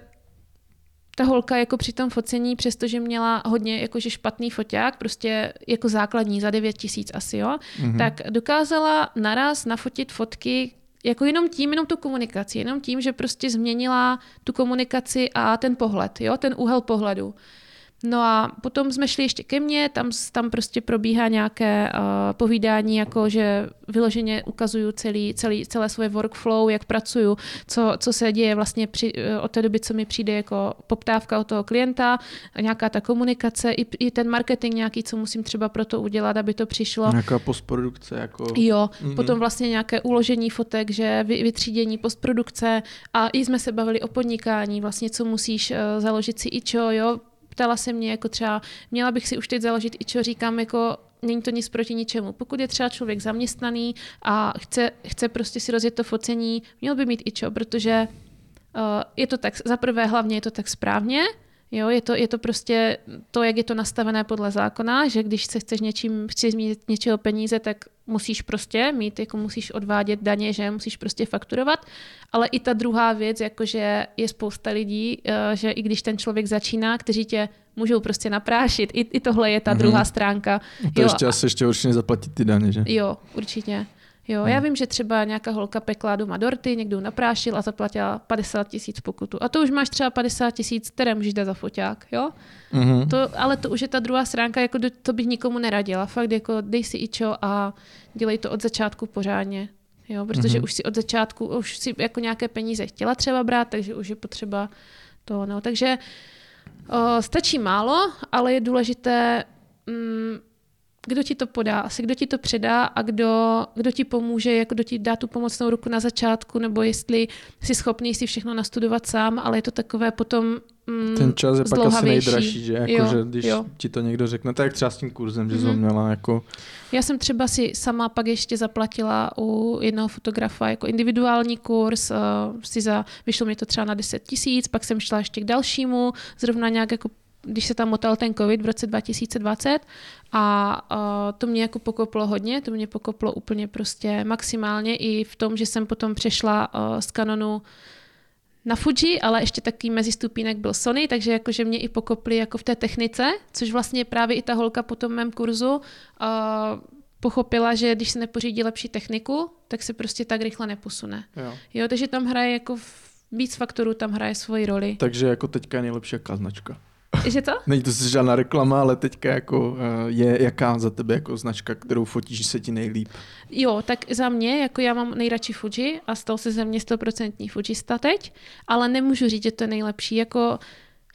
ta holka jako při tom focení, přestože měla hodně jakože špatný foťák, prostě jako základní za 9 tisíc asi, jo, mm-hmm. tak dokázala naraz nafotit fotky jako jenom tím, jenom tu komunikaci, jenom tím, že prostě změnila tu komunikaci a ten pohled, jo, ten úhel pohledu. No a potom jsme šli ještě ke mně, tam, tam prostě probíhá nějaké uh, povídání, jako že vyloženě ukazuju celý, celý, celé svoje workflow, jak pracuju, co, co se děje vlastně při, uh, od té doby, co mi přijde jako poptávka od toho klienta, nějaká ta komunikace, i, i ten marketing nějaký, co musím třeba pro to udělat, aby to přišlo. Nějaká postprodukce. Jako... Jo, mm-hmm. potom vlastně nějaké uložení fotek, že vy, vytřídění postprodukce a i jsme se bavili o podnikání, vlastně co musíš uh, založit si ičo, jo, ptala se mě, jako třeba, měla bych si už teď založit i čo říkám, jako není to nic proti ničemu. Pokud je třeba člověk zaměstnaný a chce, chce prostě si rozjet to focení, měl by mít i čo, protože uh, je to tak, za prvé hlavně je to tak správně, Jo, je to, je to prostě to, jak je to nastavené podle zákona, že když se chceš něčím, chceš zmínit něčeho peníze, tak musíš prostě mít, jako musíš odvádět daně, že musíš prostě fakturovat. Ale i ta druhá věc, jakože je spousta lidí, eh, že i když ten člověk začíná, kteří tě můžou prostě naprášit, i, i tohle je ta mm-hmm. druhá stránka. To jo, ještě asi ještě určitě zaplatit ty daně, že? Jo, určitě. Jo, hmm. já vím, že třeba nějaká holka pekla doma dorty, někdo naprášil a zaplatila 50 tisíc pokutu. A to už máš třeba 50 tisíc, které můžeš dát za foťák, jo? Hmm. To, ale to už je ta druhá stránka, jako to bych nikomu neradila. Fakt jako dej si ičo a dělej to od začátku pořádně. Jo, protože hmm. už si od začátku, už si jako nějaké peníze chtěla třeba brát, takže už je potřeba to, no. Takže o, stačí málo, ale je důležité mm, kdo ti to podá, asi kdo ti to předá a kdo, kdo ti pomůže, jako kdo ti dá tu pomocnou ruku na začátku, nebo jestli jsi schopný si všechno nastudovat sám, ale je to takové potom mm, Ten čas je pak asi nejdražší, že? Jako, jo, že když jo. ti to někdo řekne, tak třeba s tím kurzem, že mm-hmm. jsi měla jako... Já jsem třeba si sama pak ještě zaplatila u jednoho fotografa jako individuální kurz, uh, si za, vyšlo mi to třeba na 10 tisíc, pak jsem šla ještě k dalšímu, zrovna nějak jako když se tam motal ten covid v roce 2020 a uh, to mě jako pokoplo hodně, to mě pokoplo úplně prostě maximálně i v tom, že jsem potom přešla uh, z Canonu na Fuji, ale ještě taký mezistupínek byl Sony, takže jakože mě i pokopli jako v té technice, což vlastně právě i ta holka po tom mém kurzu uh, pochopila, že když se nepořídí lepší techniku, tak se prostě tak rychle neposune. Jo. jo takže tam hraje jako víc faktorů, tam hraje svoji roli. Takže jako teďka je nejlepší jaká značka. Že to? Není to žádná reklama, ale teďka jako eh, je jaká za tebe jako značka, kterou fotíš, se ti nejlíp? Jo, tak za mě, jako já mám nejradši Fuji a stal se ze mě 100% Fujista teď, ale nemůžu říct, že to je nejlepší. Jako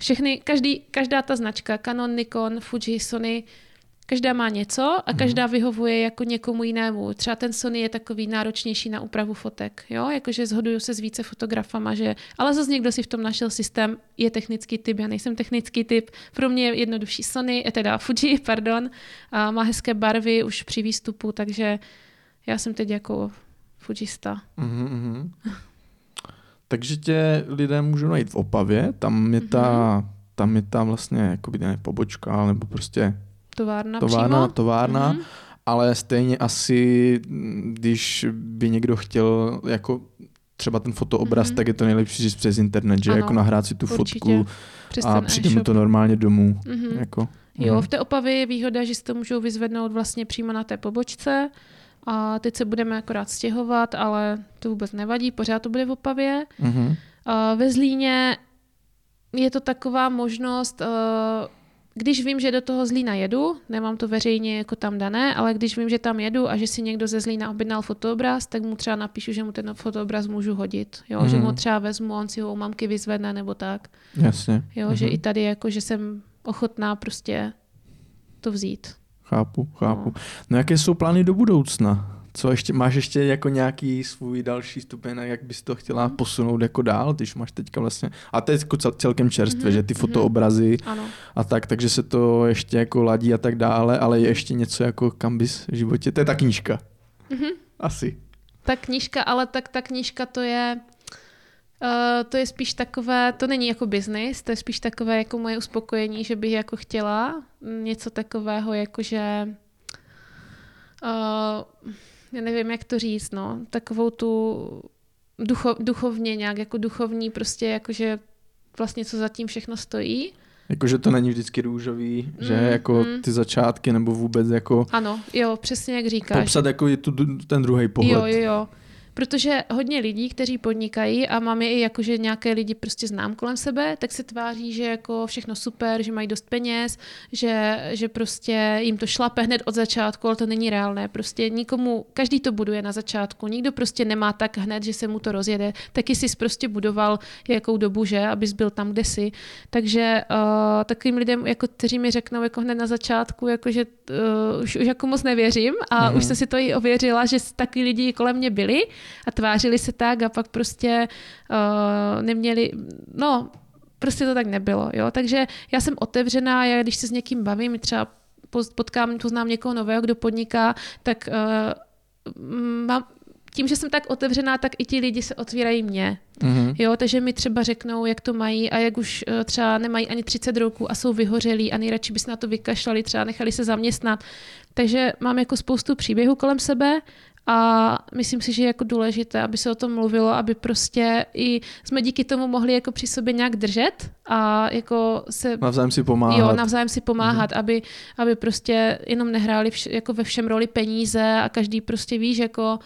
všechny, každý, každá ta značka, Canon, Nikon, Fuji, Sony, Každá má něco a mhm. každá vyhovuje jako někomu jinému. Třeba ten Sony je takový náročnější na úpravu fotek, jo, jakože zhoduju se s více fotografama, že, ale zase někdo si v tom našel systém, je technický typ, já nejsem technický typ, pro mě je jednodušší Sony, eh, teda Fuji, pardon, a má hezké barvy už při výstupu, takže já jsem teď jako Fujista. Mm-hmm. takže tě lidé můžou najít v Opavě, tam je ta, mm-hmm. tam je ta vlastně jako ne pobočka, nebo prostě Továrna, továrna, přímo? továrna mm-hmm. ale stejně asi, když by někdo chtěl jako třeba ten fotoobraz, mm-hmm. tak je to nejlepší říct přes internet, že ano, jako nahrát si tu určitě. fotku přes a přijde mu to normálně domů. Mm-hmm. Jako, jo, mm. v té Opavě je výhoda, že si to můžou vyzvednout vlastně přímo na té pobočce a teď se budeme akorát stěhovat, ale to vůbec nevadí, pořád to bude v Opavě. Mm-hmm. Uh, ve Zlíně je to taková možnost, uh, když vím, že do toho Zlína jedu, nemám to veřejně jako tam dané, ale když vím, že tam jedu a že si někdo ze Zlína objednal fotoobraz, tak mu třeba napíšu, že mu ten fotoobraz můžu hodit. Jo? Mm. Že mu mhm. třeba vezmu, on si ho u mamky vyzvedne nebo tak. Jasně. Jo, mm. že mhm. i tady jako, že jsem ochotná prostě to vzít. Chápu, chápu. No, no jaké jsou plány do budoucna? Co ještě, máš ještě jako nějaký svůj další stupeň, jak bys to chtěla mm. posunout jako dál, když máš teďka vlastně, a to je jako cel, celkem čerstvé, mm-hmm. že ty mhm. fotoobrazy ano. a tak, takže se to ještě jako ladí a tak dále, ale je ještě něco jako kam bys v životě, to je ta knížka. Mm-hmm. Asi. Ta knížka, ale tak ta knížka to je, Uh, to je spíš takové, to není jako biznis, to je spíš takové jako moje uspokojení, že bych jako chtěla něco takového, jakože uh, já nevím, jak to říct, no, takovou tu ducho, duchovně nějak, jako duchovní prostě, jakože vlastně co zatím všechno stojí. Jakože to není vždycky růžový, mm, že jako mm. ty začátky nebo vůbec jako... Ano, jo, přesně jak říkáš. Popsat jako je tu, ten druhý pohled. Jo, jo, jo. Protože hodně lidí, kteří podnikají a mám je i jako, že nějaké lidi prostě znám kolem sebe, tak se tváří, že jako všechno super, že mají dost peněz, že, že prostě jim to šlape hned od začátku, ale to není reálné. Prostě nikomu, každý to buduje na začátku, nikdo prostě nemá tak hned, že se mu to rozjede. Taky jsi prostě budoval jakou dobu, že, abys byl tam, kde jsi. Takže uh, takovým lidem, jako, kteří mi řeknou jako hned na začátku, jako, že uh, už, už jako moc nevěřím a mm. už jsem si to i ověřila, že taky lidi kolem mě byli a tvářili se tak a pak prostě uh, neměli, no, prostě to tak nebylo, jo. Takže já jsem otevřená, já když se s někým bavím, třeba potkám, poznám někoho nového, kdo podniká, tak uh, mám, tím, že jsem tak otevřená, tak i ti lidi se otvírají mě. Mm-hmm. Jo, takže mi třeba řeknou, jak to mají a jak už uh, třeba nemají ani 30 roků a jsou vyhořelí a nejradši by se na to vykašlali, třeba nechali se zaměstnat. Takže mám jako spoustu příběhů kolem sebe a myslím si, že je jako důležité, aby se o tom mluvilo, aby prostě i jsme díky tomu mohli jako při sobě nějak držet a jako se... Navzájem si pomáhat. Jo, navzájem si pomáhat, mm. aby, aby prostě jenom nehráli vš, jako ve všem roli peníze a každý prostě víš, jako...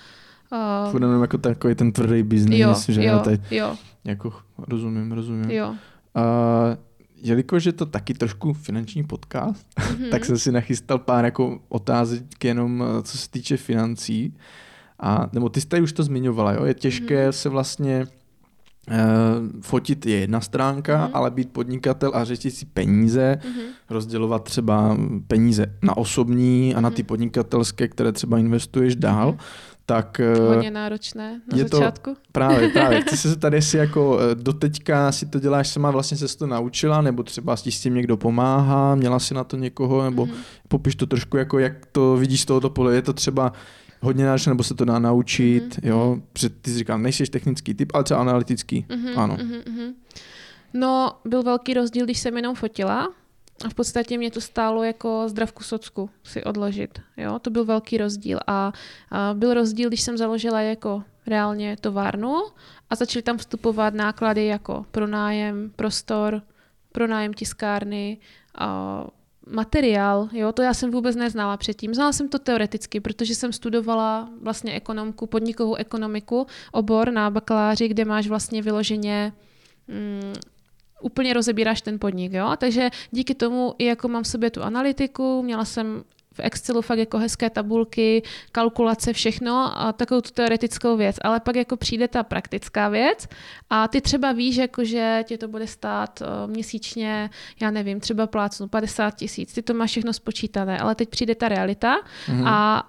Uh... Furt jenom jako takový ten tvrdý biznis, jo, že jo, teď, jo. Jako rozumím, rozumím. Jo. Uh, jelikož je to taky trošku finanční podcast, mm-hmm. tak jsem si nachystal pár jako otázek jenom eh, co se týče financí. A, nebo ty jste už to zmiňovala, jo? je těžké mm-hmm. se vlastně uh, fotit je jedna stránka, mm-hmm. ale být podnikatel a řešit si peníze, mm-hmm. rozdělovat třeba peníze na osobní a na ty mhm. podnikatelské, které třeba investuješ dál, mm-hmm tak... Eh, Hodně náročné na je začátku. To, právě, právě. Chci se tady, jestli jako eh, doteďka si to děláš sama, vlastně se to naučila, nebo třeba s tím někdo pomáhá, měla si na to někoho, nebo mm-hmm. popiš to trošku, jako jak to vidíš z tohoto pole. Je to třeba hodně náročné, nebo se to dá naučit, mm-hmm. jo? Protože ty si říkám, nejsi technický typ, ale třeba analytický, mm-hmm, ano. Mm-hmm. No, byl velký rozdíl, když jsem jenom fotila, a v podstatě mě to stálo jako zdravku socku si odložit. Jo? To byl velký rozdíl. A, a byl rozdíl, když jsem založila jako reálně továrnu a začaly tam vstupovat náklady jako pronájem, prostor, pronájem tiskárny, a materiál, jo, to já jsem vůbec neznala předtím. Znala jsem to teoreticky, protože jsem studovala vlastně ekonomku, podnikovou ekonomiku, obor na bakaláři, kde máš vlastně vyloženě mm, úplně rozebíráš ten podnik. Jo? Takže díky tomu i jako mám v sobě tu analytiku, měla jsem v Excelu fakt jako hezké tabulky, kalkulace, všechno a takovou tu teoretickou věc. Ale pak jako přijde ta praktická věc a ty třeba víš, jako, že tě to bude stát uh, měsíčně, já nevím, třeba plácnu 50 tisíc, ty to máš všechno spočítané, ale teď přijde ta realita mm-hmm. a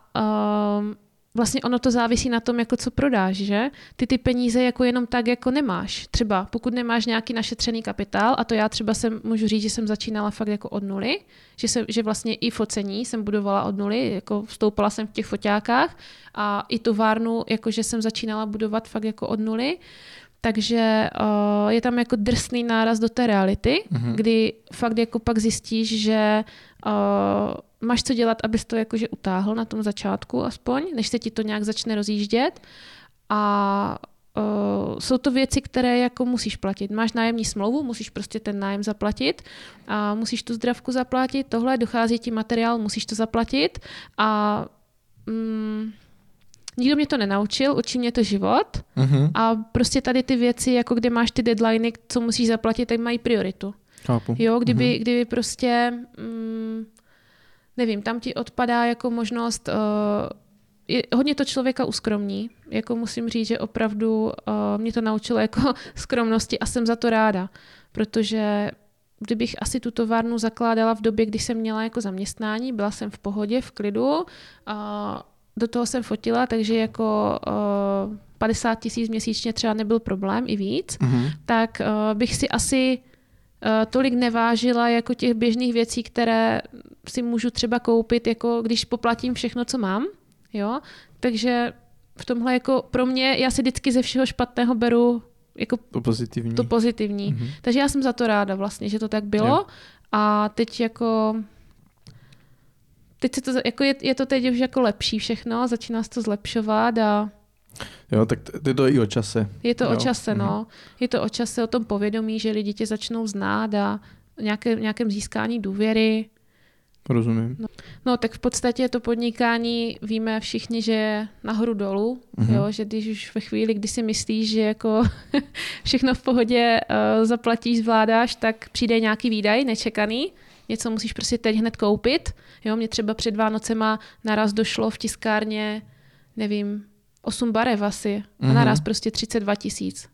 um, vlastně ono to závisí na tom, jako co prodáš, že? Ty ty peníze jako jenom tak jako nemáš. Třeba pokud nemáš nějaký našetřený kapitál, a to já třeba jsem, můžu říct, že jsem začínala fakt jako od nuly, že, jsem, že vlastně i focení jsem budovala od nuly, jako vstoupala jsem v těch foťákách a i továrnu, jakože jsem začínala budovat fakt jako od nuly, takže uh, je tam jako drsný náraz do té reality, mm-hmm. kdy fakt jako pak zjistíš, že uh, máš co dělat, abys to jakože utáhl na tom začátku aspoň, než se ti to nějak začne rozjíždět. A uh, jsou to věci, které jako musíš platit. Máš nájemní smlouvu, musíš prostě ten nájem zaplatit a musíš tu zdravku zaplatit, tohle, dochází ti materiál, musíš to zaplatit a um, nikdo mě to nenaučil, učí mě to život Mhm. a prostě tady ty věci, jako kde máš ty deadliny, co musíš zaplatit, tak mají prioritu. Chápu. Jo, kdyby, mm-hmm. kdyby prostě, mm, nevím, tam ti odpadá jako možnost, uh, je, hodně to člověka uskromní, jako musím říct, že opravdu uh, mě to naučilo jako skromnosti a jsem za to ráda, protože kdybych asi tu továrnu zakládala v době, kdy jsem měla jako zaměstnání, byla jsem v pohodě, v klidu, a do toho jsem fotila, takže jako uh, 50 tisíc měsíčně třeba nebyl problém i víc, Mhm. tak uh, bych si asi tolik nevážila jako těch běžných věcí, které si můžu třeba koupit, jako když poplatím všechno, co mám. Jo? Takže v tomhle jako pro mě, já si vždycky ze všeho špatného beru jako To pozitivní. to pozitivní. Mhm. Takže já jsem za to ráda vlastně, že to tak bylo. Jo. A teď jako teď se to, jako je, je to teď už jako lepší všechno, začíná se to zlepšovat a Jo, tak to je to i o čase. je to Jo. o čase, no. Mhm. Je to o čase, o tom povědomí, že lidi tě začnou znát a nějaké, nějakém získání důvěry. Rozumím. No tak v podstatě to podnikání víme všichni, že je nahoru dolů, Mhm. jo, že když už ve chvíli, kdy si myslíš, že jako všechno v pohodě uh, zaplatíš, zvládáš, tak přijde nějaký výdaj nečekaný, něco musíš prostě teď hned koupit. Jo, mě třeba před Vánocema naraz došlo v tiskárně, nevím, 8 barev asi a Mhm. naraz prostě 32 tisíc.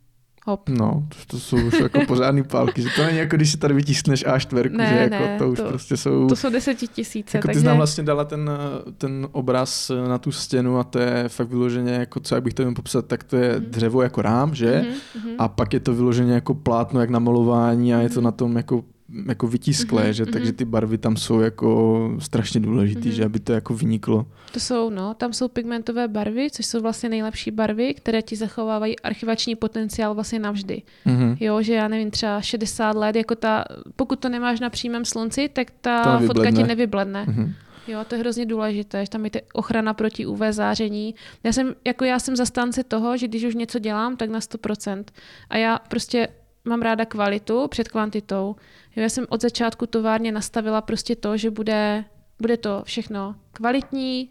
Hop. No, to, to jsou už jako pořádný pálky, že to není jako když si tady vytiskneš A4, Ne, že jako ne, to už to- prostě jsou... To jsou desetitisíce, jako ty takže... jsi nám vlastně dala ten, ten obraz na tu stěnu a to je fakt vyloženě, jako co jak bych to měl popsat, tak to je Mhm. dřevo jako rám, že? Mhm, mhm. A pak je to vyloženě jako plátno, jak na malování a je to na tom jako, jako vytisklé, Mhm, že? mhm. Takže ty barvy tam jsou jako strašně důležitý, Mhm. že? Aby to jako vyniklo. To jsou, no, tam jsou pigmentové barvy, což jsou vlastně nejlepší barvy, které ti zachovávají archivační potenciál vlastně navždy. Mhm. Jo, že já nevím, třeba 60 let, jako ta, pokud to nemáš na přímém slunci, tak To ta fotka ti nevybledne. Mhm. Jo, to je hrozně důležité, že tam je ta ochrana proti UV záření. Já jsem, jako já jsem zastánce toho, že když už něco dělám, tak na 100%. A já prostě mám ráda kvalitu před kvantitou. Jo, já jsem od začátku továrně nastavila prostě to, že bude, bude to všechno kvalitní,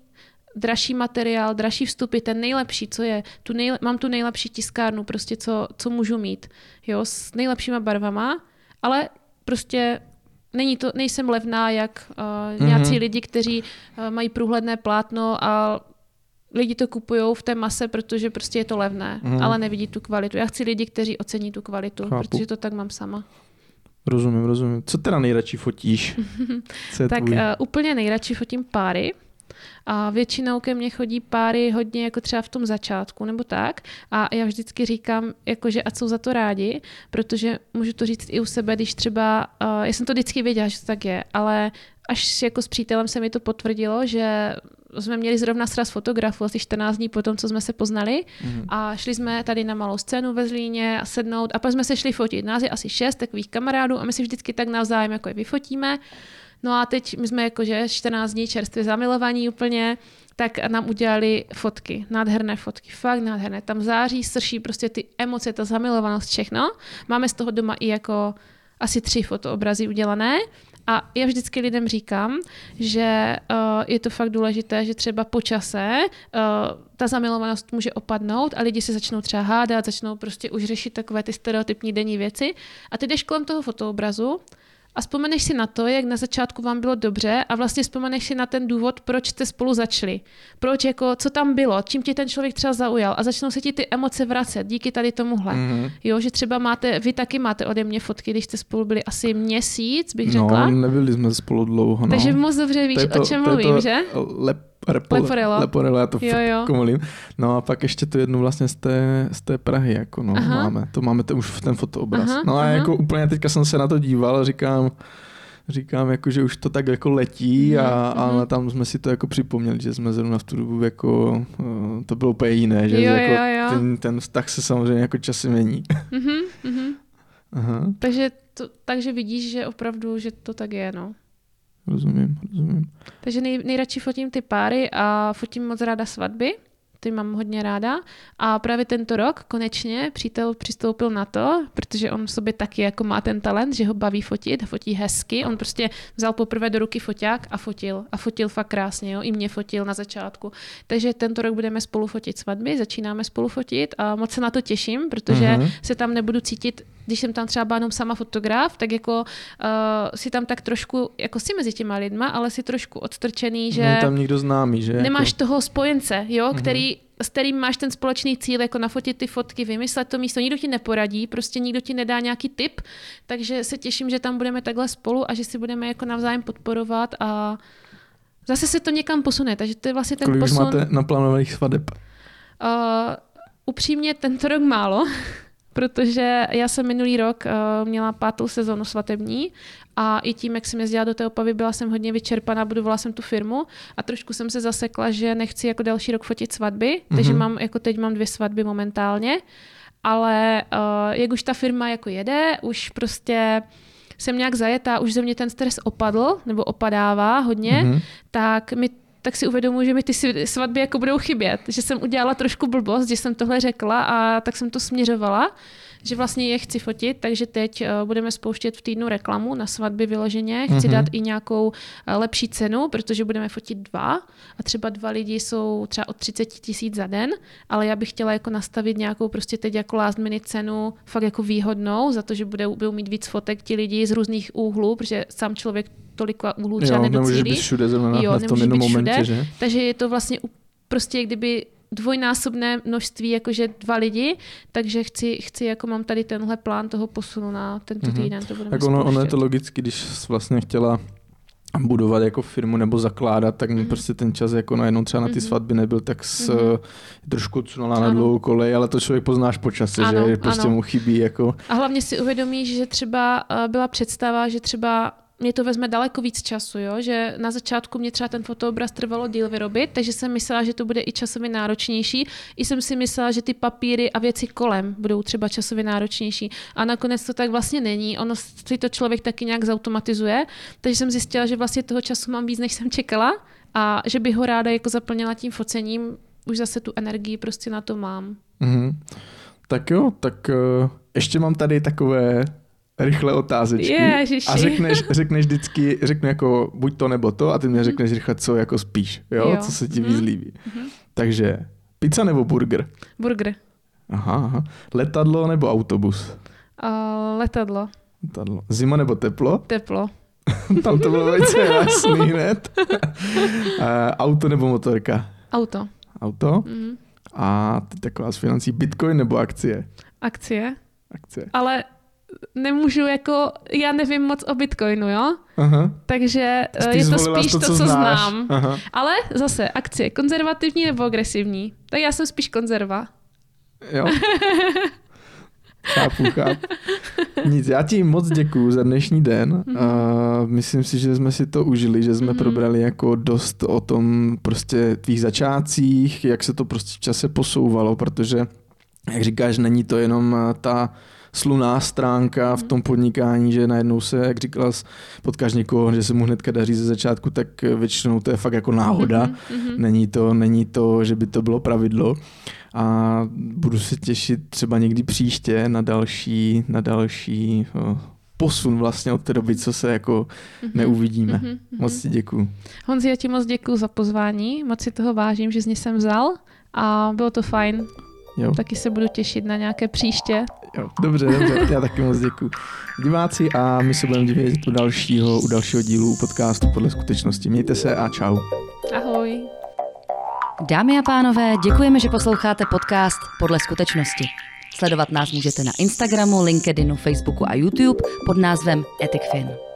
dražší materiál, dražší vstupy, ten nejlepší, co je. Tu nejle- mám tu nejlepší tiskárnu, prostě co, co můžu mít. Jo, s nejlepšíma barvama, ale prostě není to, nejsem levná, jak uh, nějací lidi, kteří uh, mají průhledné plátno a lidi to kupují v té mase, protože prostě je to levné, Mhm. ale nevidí tu kvalitu. Já chci lidi, kteří ocení tu kvalitu, Chápu. protože to tak mám sama. Rozumím, rozumím. Co teda nejradši fotíš? Tak tvůj? uh, úplně nejradši fotím páry. A většinou ke mně chodí páry hodně jako třeba v tom začátku nebo tak. A já vždycky říkám, jakože ať jsou za to rádi, protože můžu to říct i u sebe, když třeba, uh, já jsem to vždycky věděla, že to tak je, ale až jako s přítelem se mi to potvrdilo, že jsme měli zrovna sraz fotografů asi 14 dní po tom, co jsme se poznali Mhm. a šli jsme tady na malou scénu ve Zlíně a sednout a pak jsme se šli fotit. Nás je asi šest takových kamarádů a my si vždycky tak navzájem jako je vyfotíme. No a teď my jsme jakože 14 dní čerstvě zamilovaní úplně, tak nám udělali fotky, nádherné fotky, fakt nádherné. Tam září, srší prostě ty emoce, ta zamilovanost, všechno. Máme z toho doma i jako asi tři fotoobrazy udělané. A já vždycky lidem říkám, že uh, je to fakt důležité, že třeba po čase uh, ta zamilovanost může opadnout a lidi se začnou třeba hádat, začnou prostě už řešit takové ty stereotypní denní věci. A ty jdeš kolem toho fotoobrazu a vzpomeneš si na to, jak na začátku vám bylo dobře a vlastně vzpomeneš si na ten důvod, proč jste spolu začali. Proč, jako, co tam bylo, čím ti ten člověk třeba zaujal a začnou se ti ty emoce vracet díky tady tomuhle. Mhm. Jo, že třeba máte, vy taky máte ode mě fotky, když jste spolu byli asi měsíc, bych No, řekla. nebyli jsme spolu dlouho, no. Takže moc dobře víš, To o čem to mluvím, to že? Lep, repo. Leporello, já to Jo, jo. komolím. No a pak ještě tu jednu vlastně z té, z té Prahy, jako no, Aha. máme. To máme ten, už v ten fotoobraz. Aha, no a aha. jako úplně teďka jsem se na to díval a říkám, říkám jako, že už to tak jako letí Mhm, a, mhm. ale tam jsme si to jako připomněli, že jsme zrovna v tu dobu jako, eh, to bylo úplně jiné, že Jo, jako jo, jo. Ten, ten vztah se samozřejmě jako časy mění. Mhm, mhm. Aha, Takže, to, takže vidíš, že opravdu, že to tak je, no. Rozumím, rozumím. Takže nej, nejradši fotím ty páry a fotím moc ráda svatby. ty mám hodně ráda. A právě tento rok konečně přítel přistoupil na to, protože on v sobě taky jako má ten talent, že ho baví fotit, fotí hezky. On prostě vzal poprvé do ruky foťák a fotil. A fotil fakt krásně, jo. I mě fotil na začátku. Takže tento rok budeme spolu fotit svatby, začínáme spolu fotit a moc se na to těším, protože mm-hmm. se tam nebudu cítit když jsem tam třeba jenom sama fotograf, tak jako uh, si tam tak trošku, jako si mezi těma lidma, ale si trošku odstrčený, že... Není tam nikdo známý, že? Nemáš jako... toho spojence, jo, mm-hmm. který s kterým máš ten společný cíl, jako nafotit ty fotky, vymyslet to místo, nikdo ti neporadí, prostě nikdo ti nedá nějaký tip, takže se těším, že tam budeme takhle spolu a že si budeme jako navzájem podporovat a zase se to někam posune, takže to je vlastně ten Kolik posun. Kolik máte naplánovaných svadeb? Uh, upřímně tento rok málo, protože já jsem minulý rok uh, měla pátou sezónu svatební a i tím, jak jsem jezdila do té Opavy, byla jsem hodně vyčerpaná, budovala jsem tu firmu a trošku jsem se zasekla, že nechci jako další rok fotit svatby, mm-hmm. takže mám, jako teď mám dvě svatby momentálně, ale uh, jak už ta firma jako jede, už prostě jsem nějak zajetá, už ze mě ten stres opadl, nebo opadává hodně, mm-hmm. tak mi tak si uvědomuji, že mi ty svatby jako budou chybět, že jsem udělala trošku blbost, že jsem tohle řekla a tak jsem to směřovala že vlastně je chci fotit, takže teď uh, budeme spouštět v týdnu reklamu na svatby vyloženě. Chci mm-hmm. dát i nějakou uh, lepší cenu, protože budeme fotit dva a třeba dva lidi jsou třeba od 30 tisíc za den, ale já bych chtěla jako nastavit nějakou prostě teď jako last minute cenu fakt jako výhodnou za to, že bude, budou mít víc fotek ti lidi z různých úhlů, protože sám člověk tolik úhlů třeba jo, nedocílí. být všude zrovna jo, na, tom jednom momentě, všude, že? Takže je to vlastně prostě kdyby dvojnásobné množství, jakože dva lidi, takže chci, chci jako mám tady tenhle plán toho posunu na tento mhm. týden. To tak ono, ono je to logicky, když vlastně chtěla budovat jako firmu nebo zakládat, tak mi mm. prostě ten čas jako najednou třeba na ty mm. svatby nebyl, tak s, mm. trošku odsunula na dlouhou kolej, ale to člověk poznáš po čase, ano, že prostě ano. mu chybí jako... A hlavně si uvědomíš, že třeba eh, byla představa, že třeba mě to vezme daleko víc času, jo? že na začátku mě třeba ten fotoobraz trvalo díl vyrobit, takže jsem myslela, že to bude i časově náročnější. I jsem si myslela, že ty papíry a věci kolem budou třeba časově náročnější. A nakonec to tak vlastně není. Ono si to člověk taky nějak zautomatizuje, takže jsem zjistila, že vlastně toho času mám víc, než jsem čekala a že bych ho ráda jako zaplnila tím focením. Už zase tu energii prostě na to mám. Mm-hmm. Tak jo, tak uh, ještě mám tady takové rychle otázečky Ježiši. a řekneš, řekneš vždycky, řeknu jako buď to nebo to a ty mě mhm. řekneš rychle, co jako spíš, jo, jo. co se ti víc mhm. líbí. Mm-hmm. Takže pizza nebo burger? Burger. Aha, aha. Letadlo nebo autobus? Uh, letadlo. Letadlo. Zima nebo teplo? Teplo. Tam to bylo velice jasný hned. uh, auto nebo motorka? Auto. Auto? Mm-hmm. A ty taková z financí bitcoin nebo akcie? Akcie. Akcie. Ale nemůžu jako, já nevím moc o Bitcoinu, jo? Aha. Takže eh, spíš je to spíš to, co, co znám. Aha. Ale zase, akcie, konzervativní nebo agresivní? Tak já jsem spíš konzerva. Jo. chápu, chápu. Nic, já ti moc děkuju za dnešní den. Mm-hmm. Uh, myslím si, že jsme si to užili, že jsme mm-hmm. probrali jako dost o tom prostě tvých začátcích, jak se to prostě v čase posouvalo, protože jak říkáš, není to jenom eh, ta sluná stránka v tom podnikání, že najednou se, jak říkala, potkáš někoho, že se mu hnedka daří ze začátku, tak většinou to je fakt jako náhoda. Mm-hmm. Není, to, není to, že by to bylo pravidlo. A budu se těšit třeba někdy příště na další, na další posun vlastně od té doby, co se jako mm-hmm. neuvidíme. Mm-hmm. Moc ti děkuju. Honzi, já ti moc děkuju za pozvání, moc si toho vážím, že z ní jsem vzal a bylo to fajn. Jo. Taky se budu těšit na nějaké příště. Jo, dobře, dobře, já taky moc děkuji. Diváci a my se budeme dívat u dalšího, u dalšího dílu podcastu podle skutečnosti. Mějte se a čau. Ahoj. Dámy a pánové, děkujeme, že posloucháte podcast podle skutečnosti. Sledovat nás můžete na Instagramu, LinkedInu, Facebooku a YouTube pod názvem EthicFin.